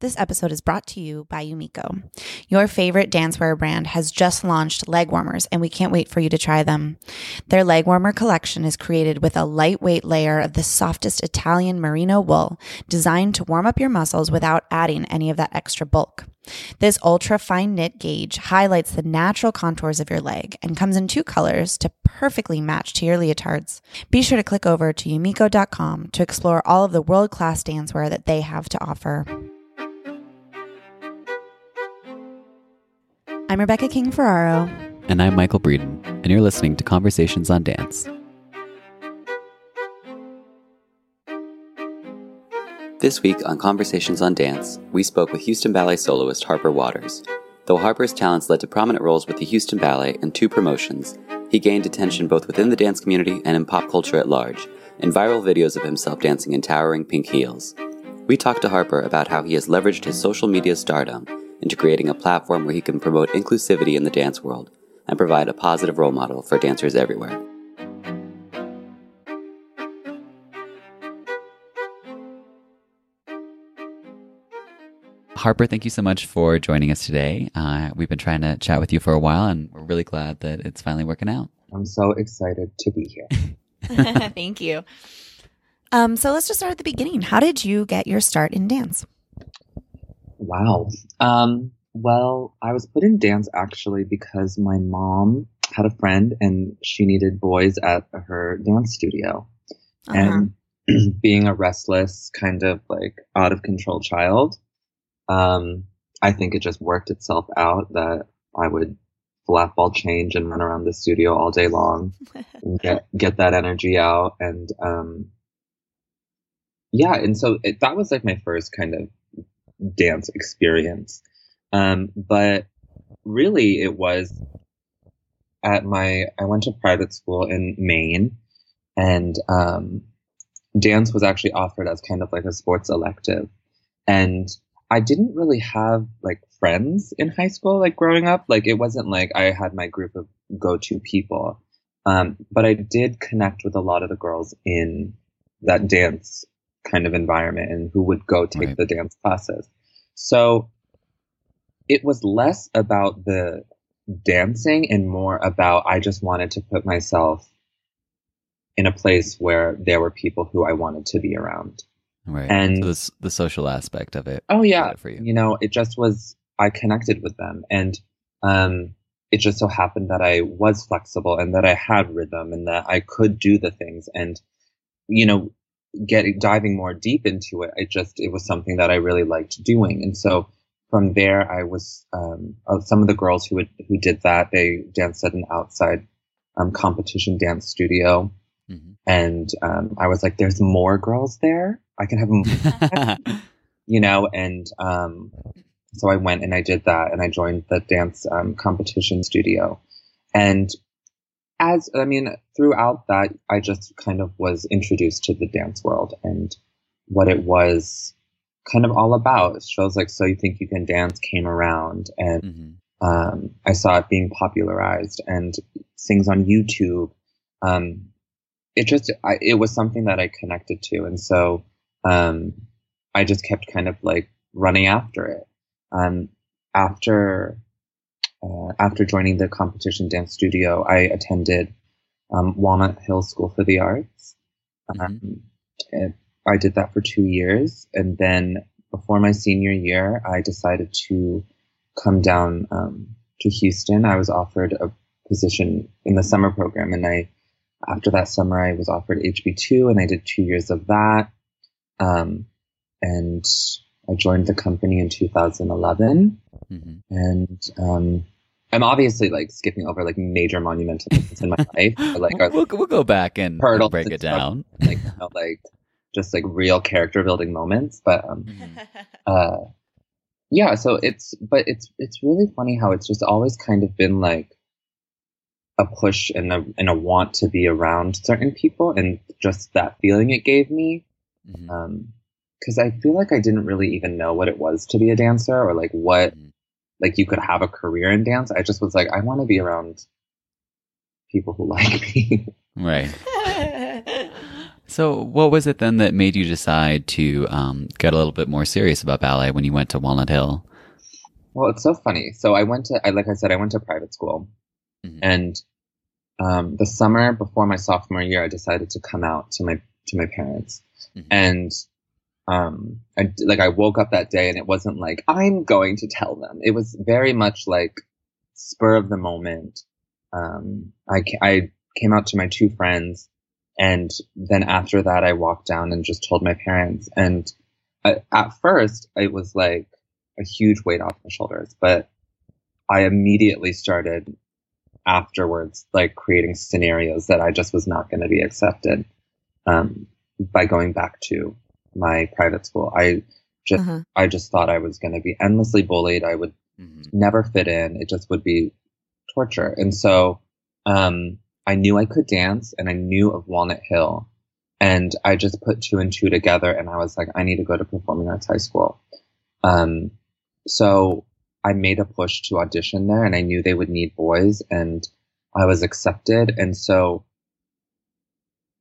This episode is brought to you by Yumiko. Your favorite dancewear brand has just launched leg warmers, and we can't wait for you to try them. Their leg warmer collection is created with a lightweight layer of the softest Italian merino wool designed to warm up your muscles without adding any of that extra bulk. This ultra fine knit gauge highlights the natural contours of your leg and comes in two colors to perfectly match to your leotards. Be sure to click over to yumiko.com to explore all of the world class dancewear that they have to offer. I'm Rebecca King Ferraro. And I'm Michael Breeden, and you're listening to Conversations on Dance. This week on Conversations on Dance, we spoke with Houston Ballet soloist Harper Watters. Though Harper's talents led to prominent roles with the Houston Ballet and two promotions, he gained attention both within the dance community and in pop culture at large, in viral videos of himself dancing in towering pink heels. We talked to Harper about how he has leveraged his social media stardom into creating a platform where he can promote inclusivity in the dance world and provide a positive role model for dancers everywhere. Harper, thank you so much for joining us today. Uh, we've been trying to chat with you for a while, and we're really glad that it's finally working out. I'm so excited to be here. Thank you. Um, so let's just start at the beginning. How did you get your start in dance? Wow. Um, well, I was put in dance actually because my mom had a friend and she needed boys at her dance studio. Uh-huh. And being a restless, kind of like out of control child, um, I think it just worked itself out that I would flap ball change and run around the studio all day long and get get that energy out and um yeah and so it, that was like my first kind of dance experience um but really it was at my I went to private school in Maine and um dance was actually offered as kind of like a sports elective and I didn't really have like friends in high school, like growing up. Like it wasn't like I had my group of go-to people. Um, but I did connect with a lot of the girls in that dance kind of environment and who would go take Right. the dance classes. So it was less about the dancing and more about I just wanted to put myself in a place where there were people who I wanted to be around. Right. And- so this, the social aspect of it. Oh yeah, for you. you know, it just was. I connected with them, and um, it just so happened that I was flexible and that I had rhythm and that I could do the things. And you know, getting diving more deep into it, it just it was something that I really liked doing. And so from there, I was um, uh, some of the girls who would who did that. They danced at an outside um, competition dance studio, Mhm. and um, I was like, "There's more girls there. I can have m- you know, and um, so I went and I did that, and I joined the dance um, competition studio, and as I mean, throughout that, I just kind of was introduced to the dance world, and what it was kind of all about. Shows like So You Think You Can Dance came around and Mm-hmm. um, I saw it being popularized and things on YouTube. Um, it just, I, it was something that I connected to. And so um, I just kept kind of like running after it. Um, after, uh, after joining the competition dance studio, I attended um, Walnut Hill School for the Arts. Um, and I did that for two years. And then before my senior year, I decided to come down um, to Houston. I was offered a position in the summer program. And I, after that summer, I was offered HB2 and I did two years of that. Um, and I joined the company in 2011. Mm-hmm. And um, I'm obviously like skipping over like major monumental moments in my life. but, Like, are we'll, we'll go back and, and hurdles break and it stuff. down. like, you know, like just like real character building moments. But um, Mm-hmm. uh, yeah, so it's but it's it's really funny how it's just always kind of been like a push and a and a want to be around certain people and just that feeling it gave me. Mhm. Um, because I feel like I didn't really even know what it was to be a dancer or like what Mhm. Like you could have a career in dance. I just was like, I want to be around people who like me. Right. So, what was it then that made you decide to um, get a little bit more serious about ballet when you went to Walnut Hill? Well, it's so funny. So I went to, I like I said, I went to private school, Mhm. and um, the summer before my sophomore year, I decided to come out to my to my parents, Mhm. and um, I like I woke up that day, and it wasn't like I'm going to tell them. It was very much like spur of the moment. Um, I I came out to my two friends, and then after that, I walked down and just told my parents. And I, at first, it was like a huge weight off my shoulders, but I immediately started afterwards, like creating scenarios that I just was not going to be accepted um, by going back to my private school. I just, Uh-huh. I just thought I was going to be endlessly bullied. I would Mhm. never fit in. It just would be torture. And so, um, I knew I could dance and I knew of Walnut Hill and I just put two and two together and I was like, I need to go to performing arts high school. Um, so I made a push to audition there and I knew they would need boys and I was accepted. And so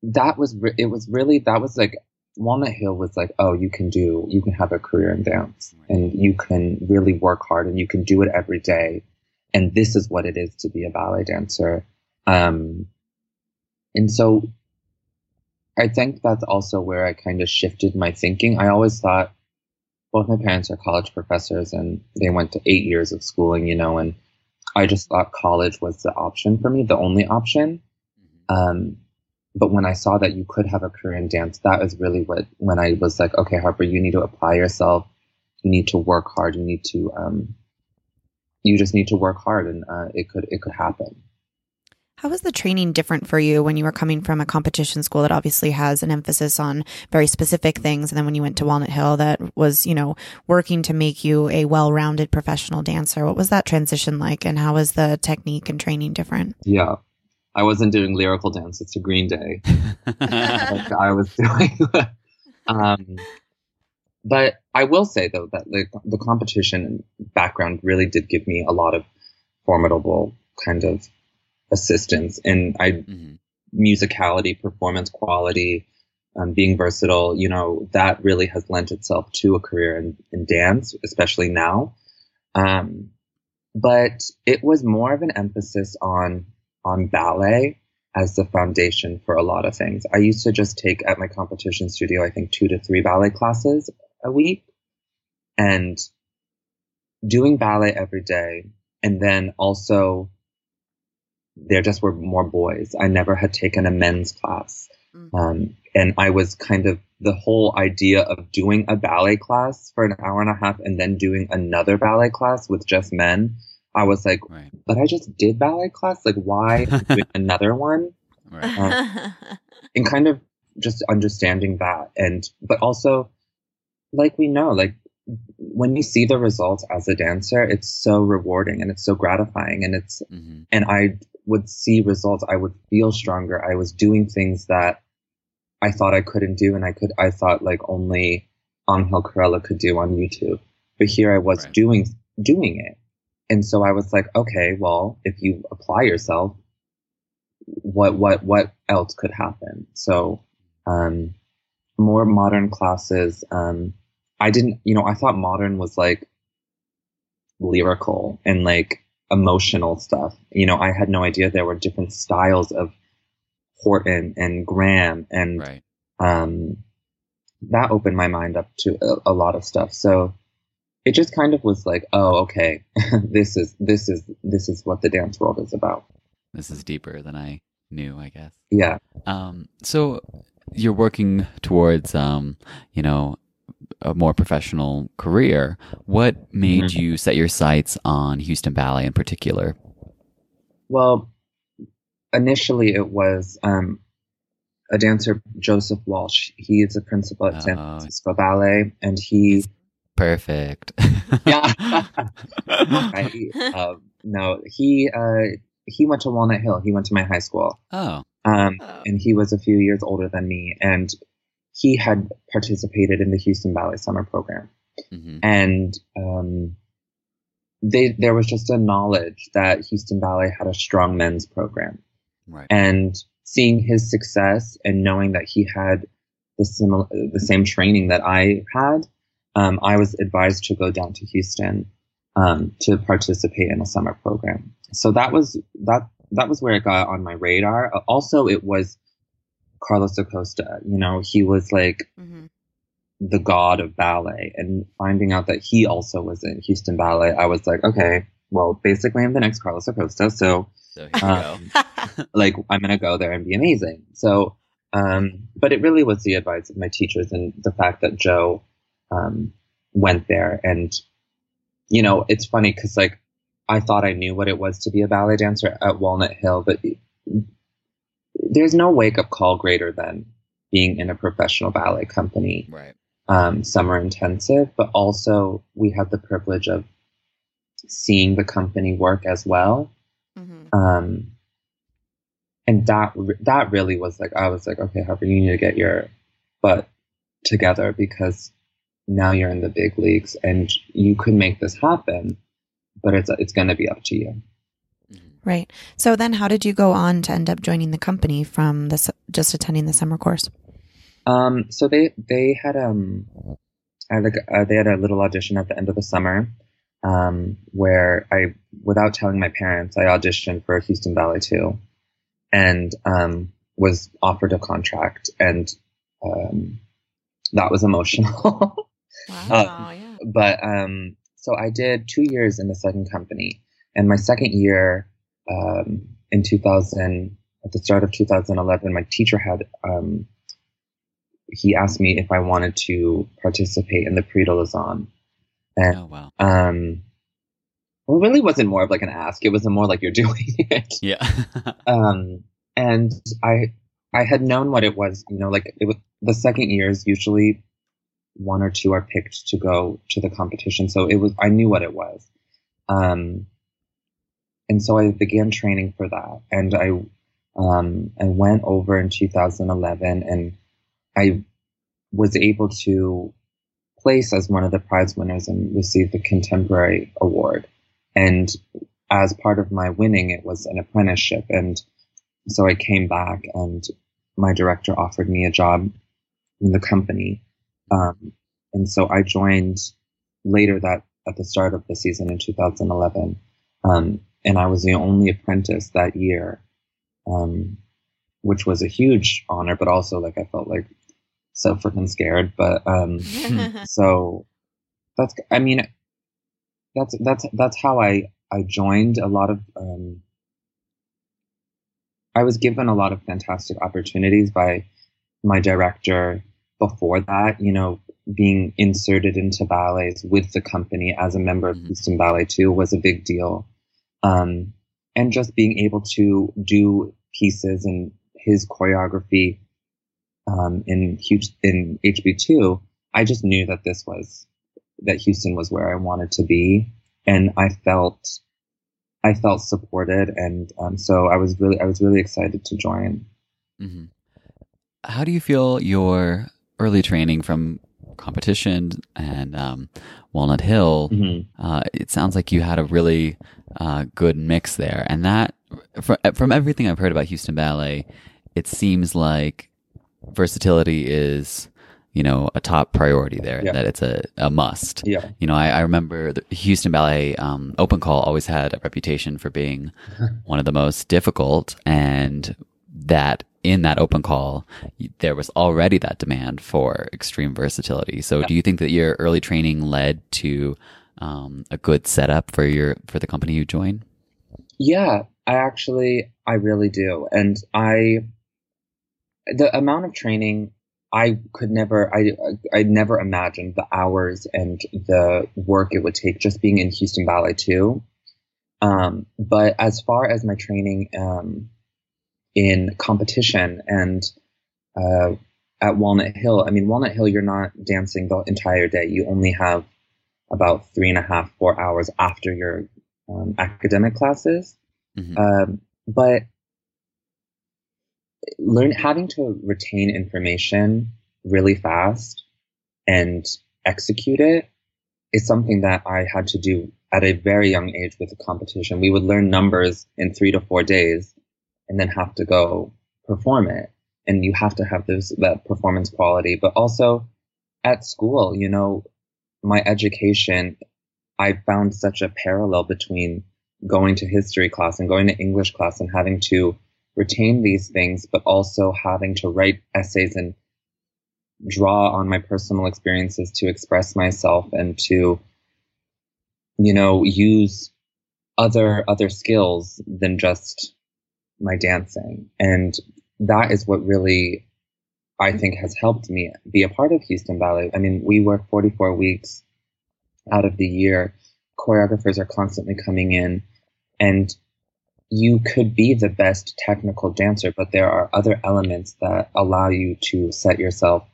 that was, re- it was really, that was like, Walnut Hill was like, oh, you can do, you can have a career in dance and you can really work hard and you can do it every day. And this is what it is to be a ballet dancer. Um, and so I think that's also where I kind of shifted my thinking. I always thought both my parents are college professors and they went to eight years of schooling, you know, and I just thought college was the option for me, the only option. Um, but when I saw that you could have a career in dance, that was really what, when I was like, okay, Harper, you need to apply yourself. You need to work hard. You need to, um, you just need to work hard and, uh, it could, it could happen. How was the training different for you when you were coming from a competition school that obviously has an emphasis on very specific things? And then when you went to Walnut Hill, that was, you know, working to make you a well rounded professional dancer. What was that transition like? And how was the technique and training different? Yeah. I wasn't doing lyrical dances to Green Day. like I was doing. um, but I will say though that the the competition background really did give me a lot of formidable kind of assistance in I Mhm. musicality, performance quality, um, being versatile. You know that really has lent itself to a career in, in dance, especially now. Um, but it was more of an emphasis on on ballet as the foundation for a lot of things. I used to just take at my competition studio, I think two to three ballet classes a week and doing ballet every day. And then also there just were more boys. I never had taken a men's class. Um, and I was kind of the whole idea of doing a ballet class for an hour and a half and then doing another ballet class with just men. I was like, Right. but I just did ballet class. Like, why am I doing another one? Right. Um, and kind of just understanding that. And, but also, like we know, like when you see the results as a dancer, it's so rewarding and it's so gratifying. And it's, Mhm. and I would see results. I would feel stronger. I was doing things that I thought I couldn't do, and I could I thought like only Angel Corella could do on YouTube. But here I was Right. doing doing it, and so I was like, okay, well, if you apply yourself, what what what else could happen? So, um, more modern classes. Um, I didn't, you know, I thought modern was like lyrical and like emotional stuff. You know, I had no idea there were different styles of Horton and Graham and Right. um, that opened my mind up to a, a lot of stuff. So it just kind of was like, oh, okay, this is this is this is what the dance world is about. This is deeper than I knew, I guess. Yeah. Um, so you're working towards, um, you know, a more professional career. What made Mhm. you set your sights on Houston Ballet in particular? Well, initially it was um, a dancer, Joseph Walsh. He is a principal at San Oh. Francisco Ballet, and he Perfect. yeah. I, uh, no, he uh, he went to Walnut Hill. He went to my high school. oh, Um, Oh. and he was a few years older than me, and he had participated in the Houston Ballet Summer Program. hmm And um, they, there was just a knowledge that Houston Ballet had a strong men's program. right. And seeing his success and knowing that he had the similar, the same training that I had, um, I was advised to go down to Houston um, to participate in a summer program. So that was that that was where it got on my radar. Uh, Also, it was Carlos Acosta. You know, he was like Mhm. the god of ballet, and finding out that he also was in Houston Ballet, I was like, okay, well, basically, I'm the next Carlos Acosta. So So here um, go. like I'm gonna go there and be amazing. So, um, but it really was the advice of my teachers and the fact that Joe um, went there. And you know, it's funny because like I thought I knew what it was to be a ballet dancer at Walnut Hill, but there's no wake up call greater than being in a professional ballet company Right. um, summer intensive, but also we had the privilege of seeing the company work as well. Mhm. Um, and that that really was like I was like, okay, Harper, you need to get your butt together because now you're in the big leagues and you can make this happen, but it's it's going to be up to you. Right. So then, how did you go on to end up joining the company from this just attending the summer course? Um, so they they had um, I like uh, they had a little audition at the end of the summer, um, where I, without telling my parents, I auditioned for Houston Ballet too, and um, was offered a contract, and um, that was emotional. Wow. yeah. but um, so I did two years in the second company, and my second year um, in 2000, at the start of 2011, my teacher had um, he asked me if I wanted to participate in the Lausanne, and Oh wow. um, well, it really wasn't more of like an ask; it was more like you're doing it. Yeah. um, and I I had known what it was, you know, like it was the second years usually one or two are picked to go to the competition, so it was I knew what it was, um, and so I began training for that, and I um, I went over in 2011, and I was able to place as one of the prize winners and receive the contemporary award, and as part of my winning, it was an apprenticeship, and so I came back and my director offered me a job in the company. Um, and so I joined later that at the start of the season in 2011. Um, and I was the only apprentice that year, um, which was a huge honor, but also like I felt like so freaking scared. But, um, so that's, I mean, that's, that's, that's how I, I joined a lot of, um, I was given a lot of fantastic opportunities by my director before that, you know, being inserted into ballets with the company as a member of Mhm. Houston Ballet too was a big deal. Um, and just being able to do pieces and his choreography um, in huge in HB2, I just knew that this was that Houston was where I wanted to be, and I felt I felt supported, and um, so I was really I was really excited to join. hmm how do you feel your early training from competition and um, Walnut Hill? Mm-hmm. Uh, it sounds like you had a really uh, good mix there, and that from, from everything I've heard about Houston Ballet, it seems like versatility is you know a top priority there Yeah. that it's a, a must Yeah. you know I, I remember the Houston Ballet um, open call always had a reputation for being one of the most difficult and that in that open call there was already that demand for extreme versatility so do you think that your early training led to um, a good setup for your for the company you join? Yeah, I actually, I really do. And I, the amount of training, I could never, I, I never imagined the hours and the work it would take just being in Houston Ballet too. Um, but as far as my training, um, in competition and, uh, at Walnut Hill, I mean, Walnut Hill, you're not dancing the entire day. You only have about three and a half, four hours after your um, academic classes. Mhm. Um, but learn having to retain information really fast and execute it is something that I had to do at a very young age with the competition. We would learn numbers in three to four days and then have to go perform it. And you have to have those that performance quality. But also at school, you know, my education, I found such a parallel between going to history class and going to English class and having to retain these things, but also having to write essays and draw on my personal experiences to express myself and to, you know, use other other skills than just my dancing. And that is what really I think has helped me be a part of Houston Ballet. I mean, we work 44 weeks out of the year. Choreographers are constantly coming in and you could be the best technical dancer, but there are other elements that allow you to set yourself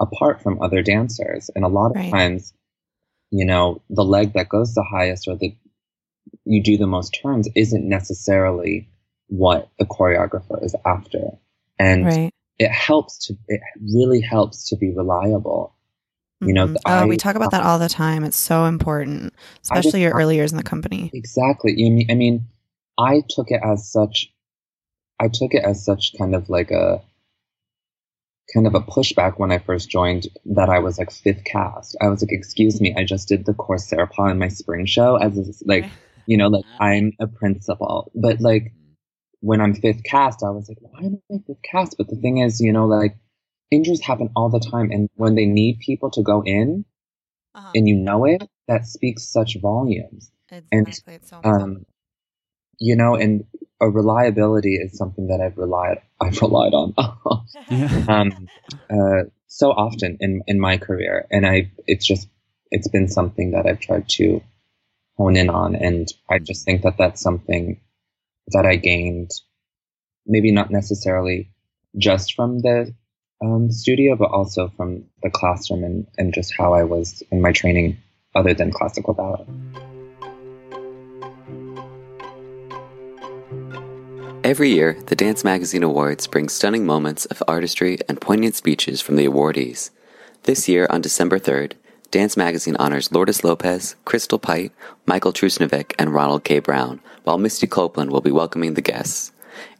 apart from other dancers. And a lot of Right. times, you know, the leg that goes the highest or the you do the most turns isn't necessarily what the choreographer is after. And Right. it helps to it really helps to be reliable. You know, Mhm. I- oh, we talk about that all the time. It's so important, especially your early years in the company. Exactly. You mean, I mean, I took it as such. I took it as such kind of like a kind of a pushback when I first joined that I was like fifth cast. I was like, excuse me, I just did the Corsaire pas in my spring show as a, like, you know, like I'm a principal, but like when I'm fifth cast, I was like, why am I fifth cast? But the thing is, you know, like injuries happen all the time, and when they need people to go in, Uh-huh. and you know it, that speaks such volumes and, Exactly. It's so um, you know, and a reliability is something that I've relied I've relied on um, uh, so often in in my career, and I it's just it's been something that I've tried to hone in on, and I just think that that's something that I gained, maybe not necessarily just from the um, studio, but also from the classroom and and just how I was in my training, other than classical ballet. Every year, the Dance Magazine Awards bring stunning moments of artistry and poignant speeches from the awardees. This year, on December 3rd, Dance Magazine honors Lourdes Lopez, Crystal Pite, Michael Trusnovec, and Ronald K. Brown, while Misty Copeland will be welcoming the guests.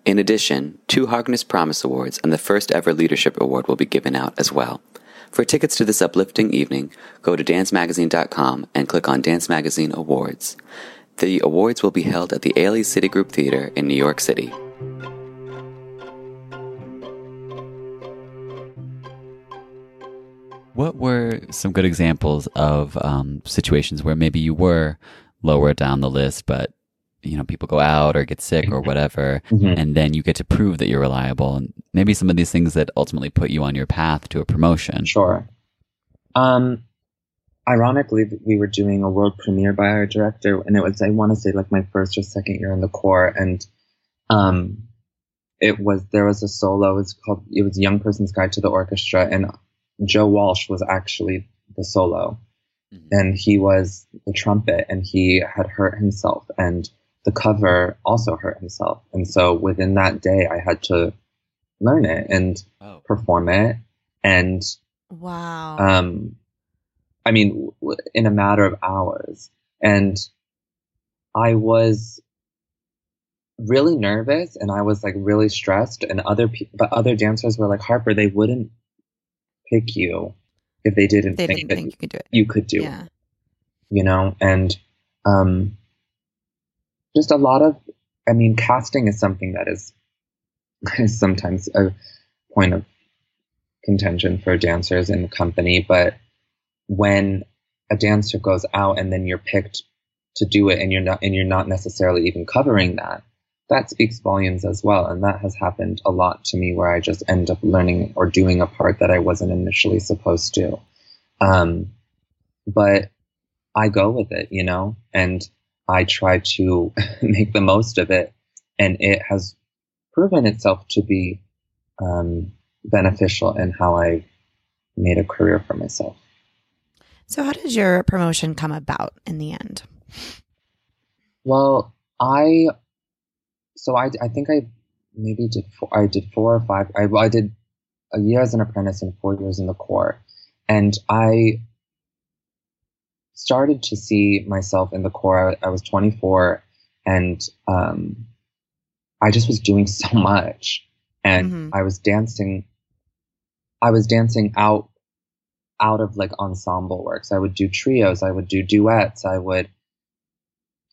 In addition, two Harkness Promise Awards and the first ever Leadership Award will be given out as well. For tickets to this uplifting evening, go to dancemagazine.com and click on Dance Magazine Awards. The awards will be held at the Ailey Citigroup Theater in New York City. What were some good examples of um, situations where maybe you were lower down the list, but you know people go out or get sick or whatever, Mhm. and then you get to prove that you're reliable, and maybe some of these things that ultimately put you on your path to a promotion. Sure. Um, ironically, we were doing a world premiere by our director, and it was I want to say like my first or second year in the corps, and um, it was there was a solo. It's called it was Young Person's Guide to the Orchestra, and Joe Walsh was actually the solo, and he was the trumpet, and he had hurt himself, and the cover also hurt himself, and so within that day, I had to learn it and Oh. perform it. And Wow. um i mean w- in a matter of hours. And i was really nervous and i was like really stressed and other people but other dancers were like harper they wouldn't pick you if they didn't they think didn't that think you could do it. you could do it you know and um just a lot of i mean casting is something that is is sometimes a point of contention for dancers in the company but when a dancer goes out and then you're picked to do it and you're not and you're not necessarily even covering that that speaks volumes as well and that has happened a lot to me where i just end up learning or doing a part that i wasn't initially supposed to um but I go with it, you know, and I try to make the most of it. And it has proven itself to be um, beneficial in how I made a career for myself. So, how did your promotion come about in the end? Well, I, so I, I think I maybe did, four, I did four or five, I, well, I did a year as an apprentice and four years in the corps. And I started to see myself in the corps. I, I was 24 and um, I just was doing so much. And Mhm. I was dancing, I was dancing out, out of like ensemble works. I would do trios, I would do duets, I would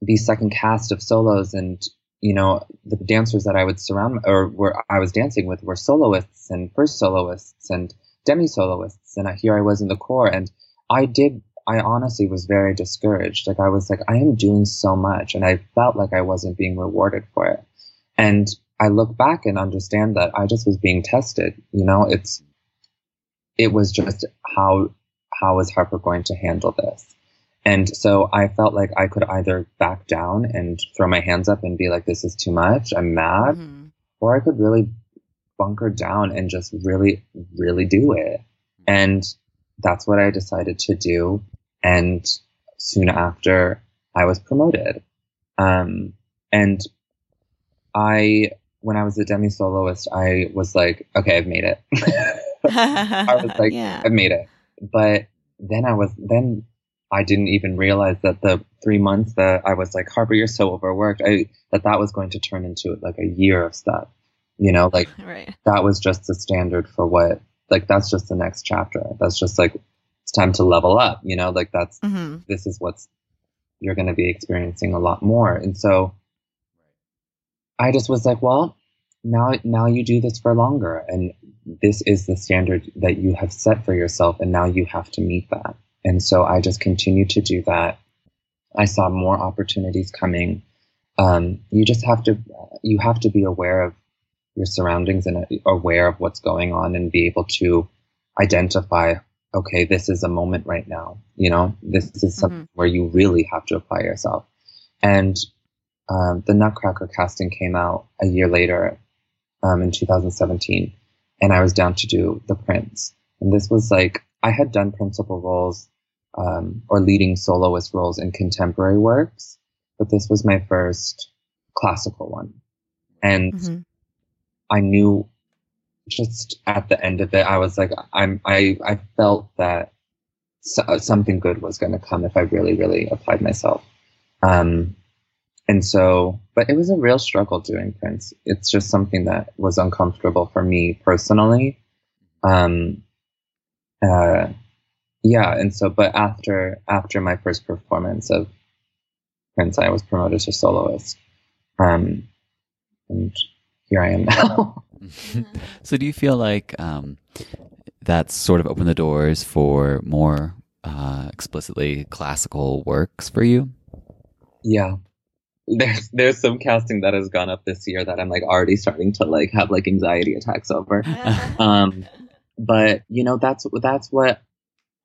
be second cast of solos and you know the dancers that I would surround or where I was dancing with were soloists and first soloists and demi soloists and here I was in the corps, and I did I honestly was very discouraged. Like I was like I am doing so much and I felt like I wasn't being rewarded for it. And I look back and understand that I just was being tested you know? It's it was just how how is Harper going to handle this and so I felt like I could either back down and throw my hands up and be like, this is too much, I'm mad, Mhm. or I could really bunker down and just really, really do it. And that's what I decided to do. And soon after, I was promoted. Um, and I, when I was a demi soloist, I was like, okay, I've made it. I was like, yeah. I've made it. But then I was, then I didn't even realize that the three months that I was like, Harper, you're so overworked, I, that that was going to turn into like a year of stuff. You know, like right. that was just the standard for what, like, that's just the next chapter. That's just like, it's time to level up, you know, like that's, hmm this is what's, you're going to be experiencing a lot more. And so I just was like, well, now, now you do this for longer. And this is the standard that you have set for yourself. And now you have to meet that. And so I just continued to do that. I saw more opportunities coming. Um, you just have to, you have to be aware of your surroundings and aware of what's going on and be able to identify okay this is a moment right now you know this is something where you really have to apply yourself and um, the nutcracker casting came out a year later um, in 2017 and i was down to do the prince and this was like i had done principal roles um, or leading soloist roles in contemporary works but this was my first classical one and mm-hmm. I knew just at the end of it, I was like, I'm, I, I felt that so, something good was going to come if I really, really applied myself. Um, and so, but it was a real struggle doing Prince. It's just something that was uncomfortable for me personally. Um, uh, yeah. And so, but after, after my first performance of Prince, I was promoted to soloist. Um, and here I am now. so do you feel like um, that's sort of opened the doors for more uh, explicitly classical works for you? yeah. There's there's some casting that has gone up this year that I'm like already starting to like have like anxiety attacks over. Um but you know that's that's what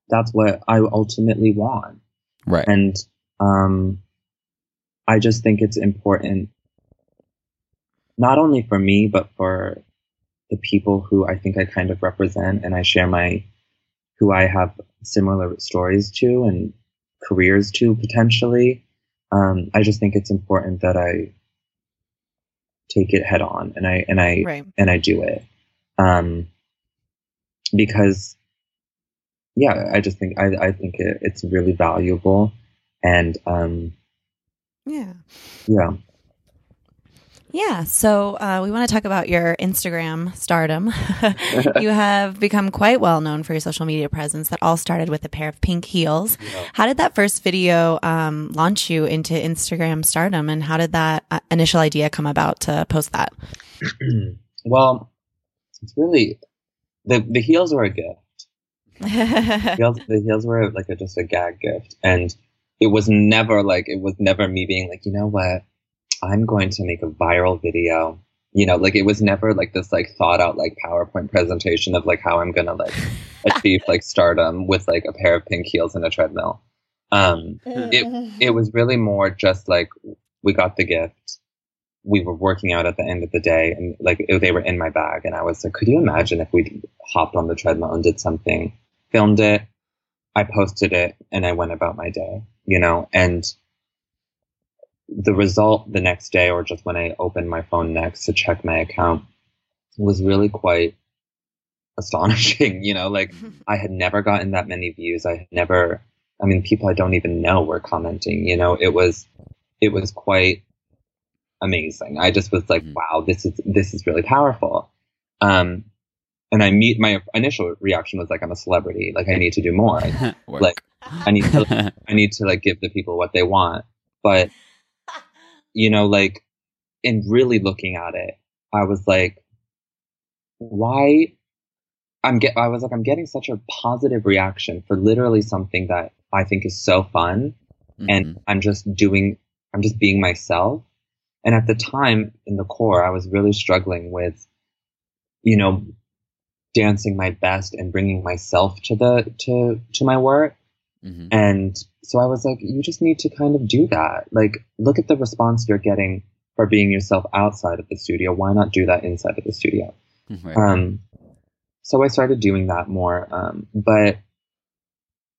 that's what I ultimately want. Right. And um I just think it's important not only for me but for the people who I think I kind of represent and I share my who I have similar stories to and careers to potentially. Um, I just think it's important that I take it head on and I and I Right. and I do it. Um, because yeah, I just think, I, I think it, it's really valuable and, um, Yeah. yeah. Yeah. So uh, we want to talk about your Instagram stardom. you have become quite well known for your social media presence that all started with a pair of pink heels. How did that first video um, launch you into Instagram stardom? And how did that uh, initial idea come about to post that? well, it's really, the, the heels were a gift. The heels, the heels were like a, just a gag gift. And it was never like, it was never me being like, you know what? I'm going to make a viral video. You know, like it was never like this like thought out like PowerPoint presentation of like how I'm gonna like achieve like stardom with like a pair of pink heels and a treadmill. Um, it it was really more just like we got the gift. We were working out at the end of the day, and like it, they were in my bag, and I was like, could you imagine if we hopped on the treadmill and did something, filmed it, I posted it, and I went about my day, you know, and the result the next day or just when I opened my phone next to check my account was really quite astonishing. You know, like I had never gotten that many views. I had never, I mean, people I don't even know were commenting. You know, it was, it was quite amazing. I just was like, wow, this is, this is really powerful. Um, and I meet my initial reaction was like, I'm a celebrity. Like I need to do more. Like I need to, I need to like give the people what they want. But you know, like in really looking at it, I was like, why? I'm get. I was like, I'm getting such a positive reaction for literally something that I think is so fun, and mm-hmm. I'm just doing. I'm just being myself. And at the time, in the corps, I was really struggling with, you know, dancing my best and bringing myself to the to to my work. Mhm. And so I was like, you just need to kind of do that. Like, look at the response you're getting for being yourself outside of the studio. Why not do that inside of the studio? Right. Um, so I started doing that more. Um, but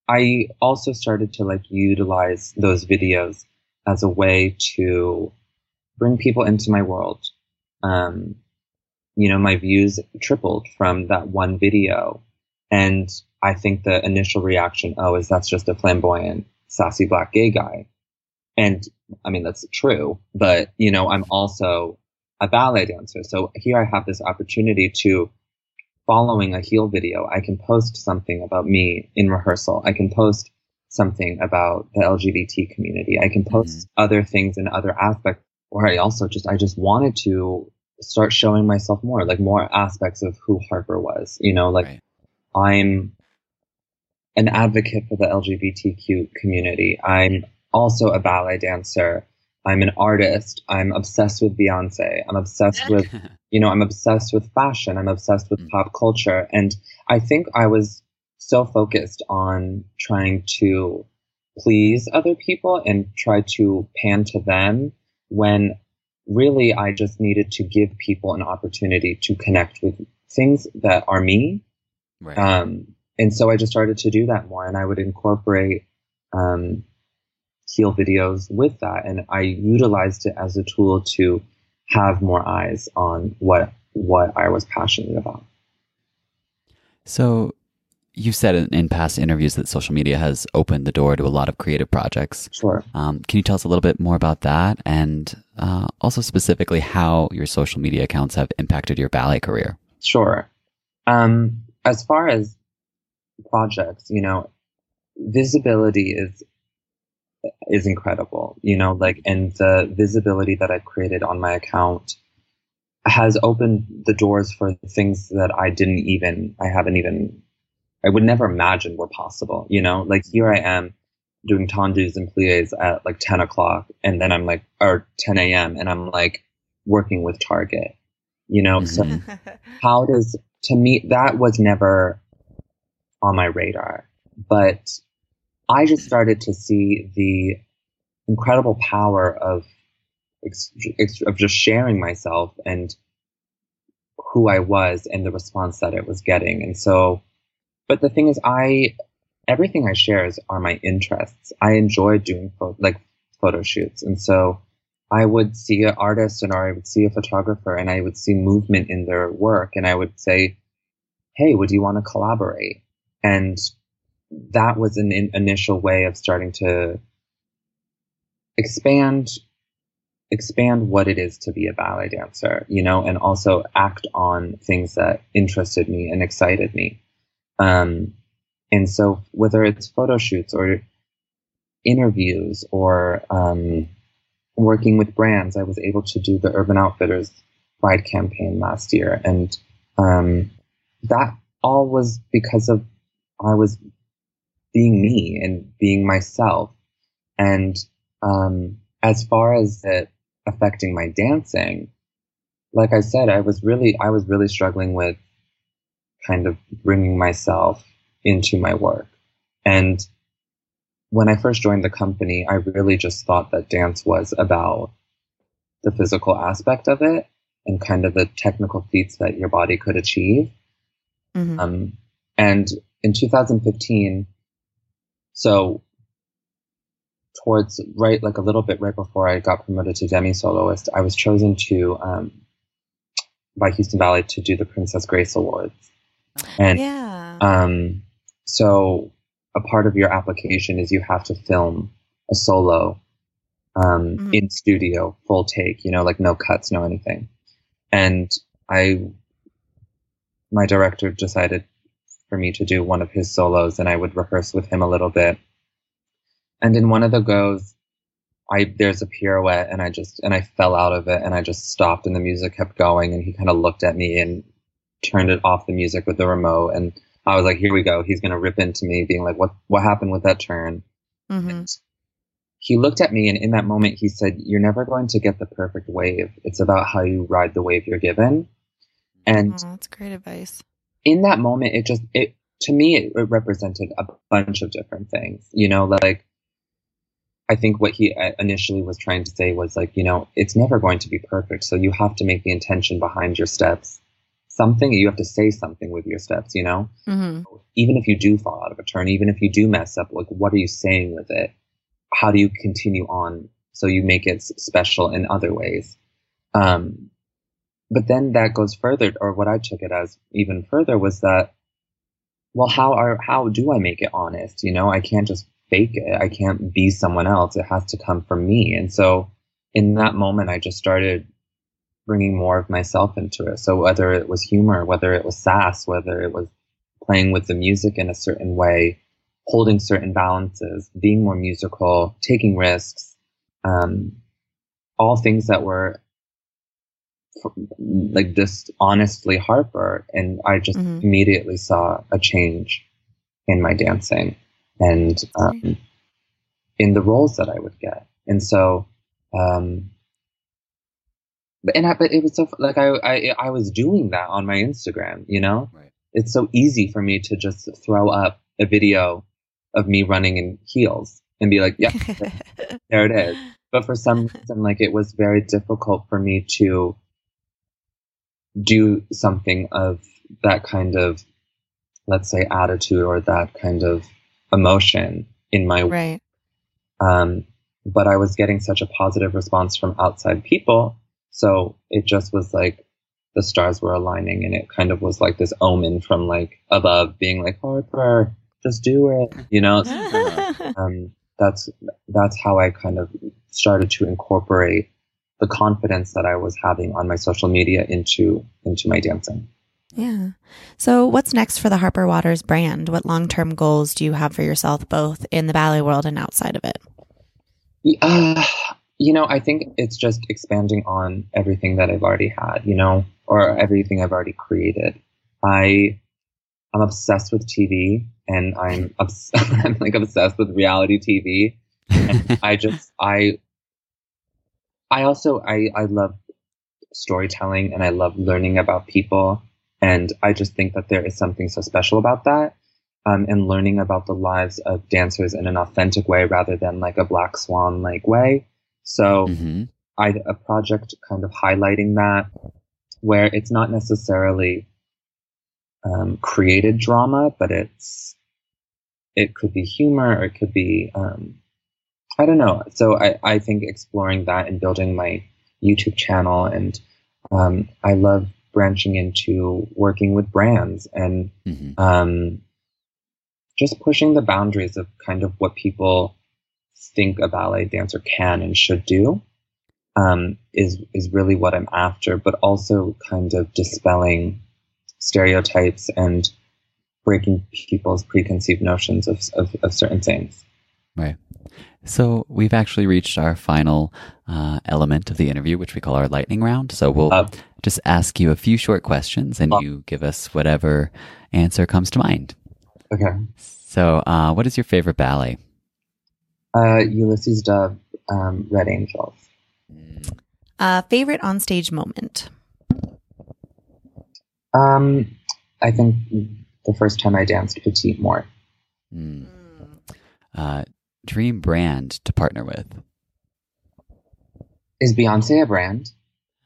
I also started to like utilize those videos as a way to bring people into my world. Um, you know, my views tripled from that one video. And I think the initial reaction, oh, is that's just a flamboyant, sassy black gay guy. And I mean, that's true, but you know, I'm also a ballet dancer. So here I have this opportunity to following a heel video. I can post something about me in rehearsal. I can post something about the LGBT community. I can post mm-hmm. other things and other aspects where I also just, I just wanted to start showing myself more, like more aspects of who Harper was, you know, like Right. I'm an advocate for the LGBTQ community. I'm also a ballet dancer. I'm an artist. I'm obsessed with Beyonce. I'm obsessed with, you know, I'm obsessed with fashion. I'm obsessed with hmm. pop culture. And I think I was so focused on trying to please other people and try to pan to them when really I just needed to give people an opportunity to connect with things that are me right. um, and so I just started to do that more, and I would incorporate um, heel videos with that, and I utilized it as a tool to have more eyes on what what I was passionate about. So you've said in, in past interviews that social media has opened the door to a lot of creative projects. Sure. Um, can you tell us a little bit more about that and uh, also specifically how your social media accounts have impacted your ballet career? Sure. Um, as far as projects, you know, visibility is is incredible. You know, like and the visibility that I've created on my account has opened the doors for things that I didn't even I haven't even I would never imagine were possible. You know, like here I am doing tendus and plies at like 10 o'clock and then I'm like, or 10 a.m. and I'm like working with Target, you know, so mm-hmm. how does, to me, that was never on my radar, but I just started to see the incredible power of, ex- ex- of just sharing myself and who I was and the response that it was getting. And so, but the thing is, I, everything I share is are my interests. I enjoy doing pho- like photo shoots. And so I would see an artist and or I would see a photographer and I would see movement in their work and I would say, Hey, would you want to collaborate? And that was an in- initial way of starting to expand expand what it is to be a ballet dancer, you know, and also act on things that interested me and excited me. Um, and so whether it's photo shoots or interviews or um, working with brands, I was able to do the Urban Outfitters Pride campaign last year, and um, that all was because of I was being me and being myself. And um, as far as it affecting my dancing, like I said, I was really I was really struggling with kind of bringing myself into my work, and when I first joined the company, I really just thought that dance was about the physical aspect of it and kind of the technical feats that your body could achieve. Mm-hmm. Um, and in 2015, so towards right, like a little bit right before I got promoted to demi soloist, I was chosen to um, by Houston Ballet to do the Princess Grace Awards. And yeah. um, so a part of your application is you have to film a solo um, mm-hmm. in studio, full take, you know, like no cuts, no anything. And I, my director decided for me to do one of his solos and I would rehearse with him a little bit. And in one of the goes, I, there's a pirouette and I just, and I fell out of it and I just stopped and the music kept going and he kind of looked at me and turned it off the music with the remote and I was like, here we go. He's going to rip into me, being like, what, what happened with that turn? Mm-hmm. He looked at me, and in that moment, he said, You're never going to get the perfect wave. It's about how you ride the wave you're given. And oh, that's great advice. In that moment, it just, it, to me, it, it represented a bunch of different things. You know, like, I think what he uh, initially was trying to say was like, you know, it's never going to be perfect. So you have to make the intention behind your steps something, you have to say something with your steps, you know? Mm-hmm. Even if you do fall out of a turn, even if you do mess up, like, what are you saying with it? How do you continue on so you make it special in other ways? Um, but then that goes further, or what I took it as even further was that, well, how are, how do I make it honest? You know, I can't just fake it. I can't be someone else. It has to come from me. And so in that moment, I just started bringing more of myself into it. So whether it was humor, whether it was sass, whether it was playing with the music in a certain way, holding certain balances, being more musical, taking risks, um, all things that were like just honestly Harper. And I just mm-hmm. immediately saw a change in my dancing and um, in the roles that I would get. And so, um, but and I, but it was so like I, I I was doing that on my Instagram, you know. Right. It's so easy for me to just throw up a video of me running in heels and be like, yeah, there it is. But for some reason, like it was very difficult for me to do something of that kind of, let's say, attitude or that kind of emotion in my right. Um, but I was getting such a positive response from outside people so it just was like the stars were aligning and it kind of was like this omen from like above being like, Harper, just do it. You know? um, that's, that's how I kind of started to incorporate the confidence that I was having on my social media into, into my dancing. Yeah. So, what's next for the Harper Watters brand? What long term goals do you have for yourself, both in the ballet world and outside of it? Uh, you know, I think it's just expanding on everything that I've already had, you know, or everything I've already created. I I'm obsessed with TV and I'm obs- I'm like obsessed with reality TV. And I just I I also I I love storytelling and I love learning about people and I just think that there is something so special about that. Um, and learning about the lives of dancers in an authentic way rather than like a black swan like way. So mm-hmm. I a project kind of highlighting that where it's not necessarily um, created drama, but it's it could be humor or it could be um, I don't know. So I, I think exploring that and building my YouTube channel and um, I love branching into working with brands and Mhm. um, just pushing the boundaries of kind of what people think a ballet dancer can and should do um, is is really what I'm after, but also kind of dispelling stereotypes and breaking people's preconceived notions of, of, of certain things. Right. So we've actually reached our final uh, element of the interview, which we call our lightning round. So we'll Uh, just ask you a few short questions, and Oh. you give us whatever answer comes to mind. okay. So, uh, what is your favorite ballet? Uh, Ulysses Dove, um, Red Angels. Uh, favorite onstage moment? Um, I think the first time I danced Petite Mort. Hmm. Uh, dream brand to partner with? Is Beyonce a brand?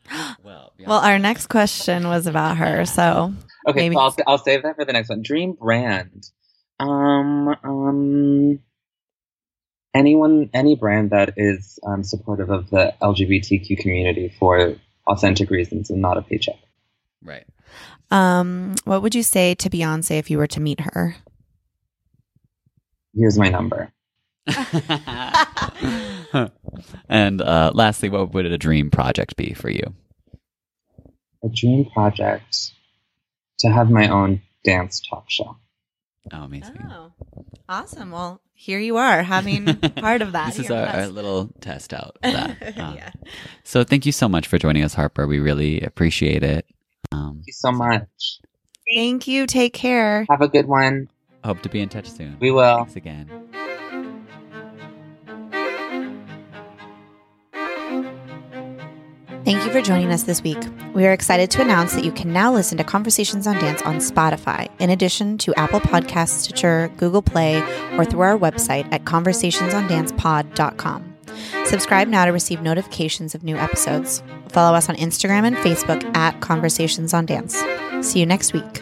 Well, Well, our next question was about her, so Okay, Maybe. so I'll, I'll save that for the next one. Dream brand. Um, um, anyone, any brand that is um, supportive of the LGBTQ community for authentic reasons and not a paycheck. right. um, what would you say to Beyonce if you were to meet her? Here's my number. and uh, lastly, what would a dream project be for you? A dream project to have my own dance talk show. Oh, amazing. Oh, awesome. Well, here you are having part of that. This is our, our little test out. of That. Um, yeah. So, thank you so much for joining us, Harper. We really appreciate it. Um, Thank you so much. Thank you. Take care. Have a good one. hope to be in touch soon. We will. Thanks again. Thank you for joining us this week. We are excited to announce that you can now listen to Conversations on Dance on Spotify, in addition to Apple Podcasts, Stitcher, Google Play, or through our website at conversationsondancepod.com. Subscribe now to receive notifications of new episodes. Follow us on Instagram and Facebook at Conversations on Dance. See you next week.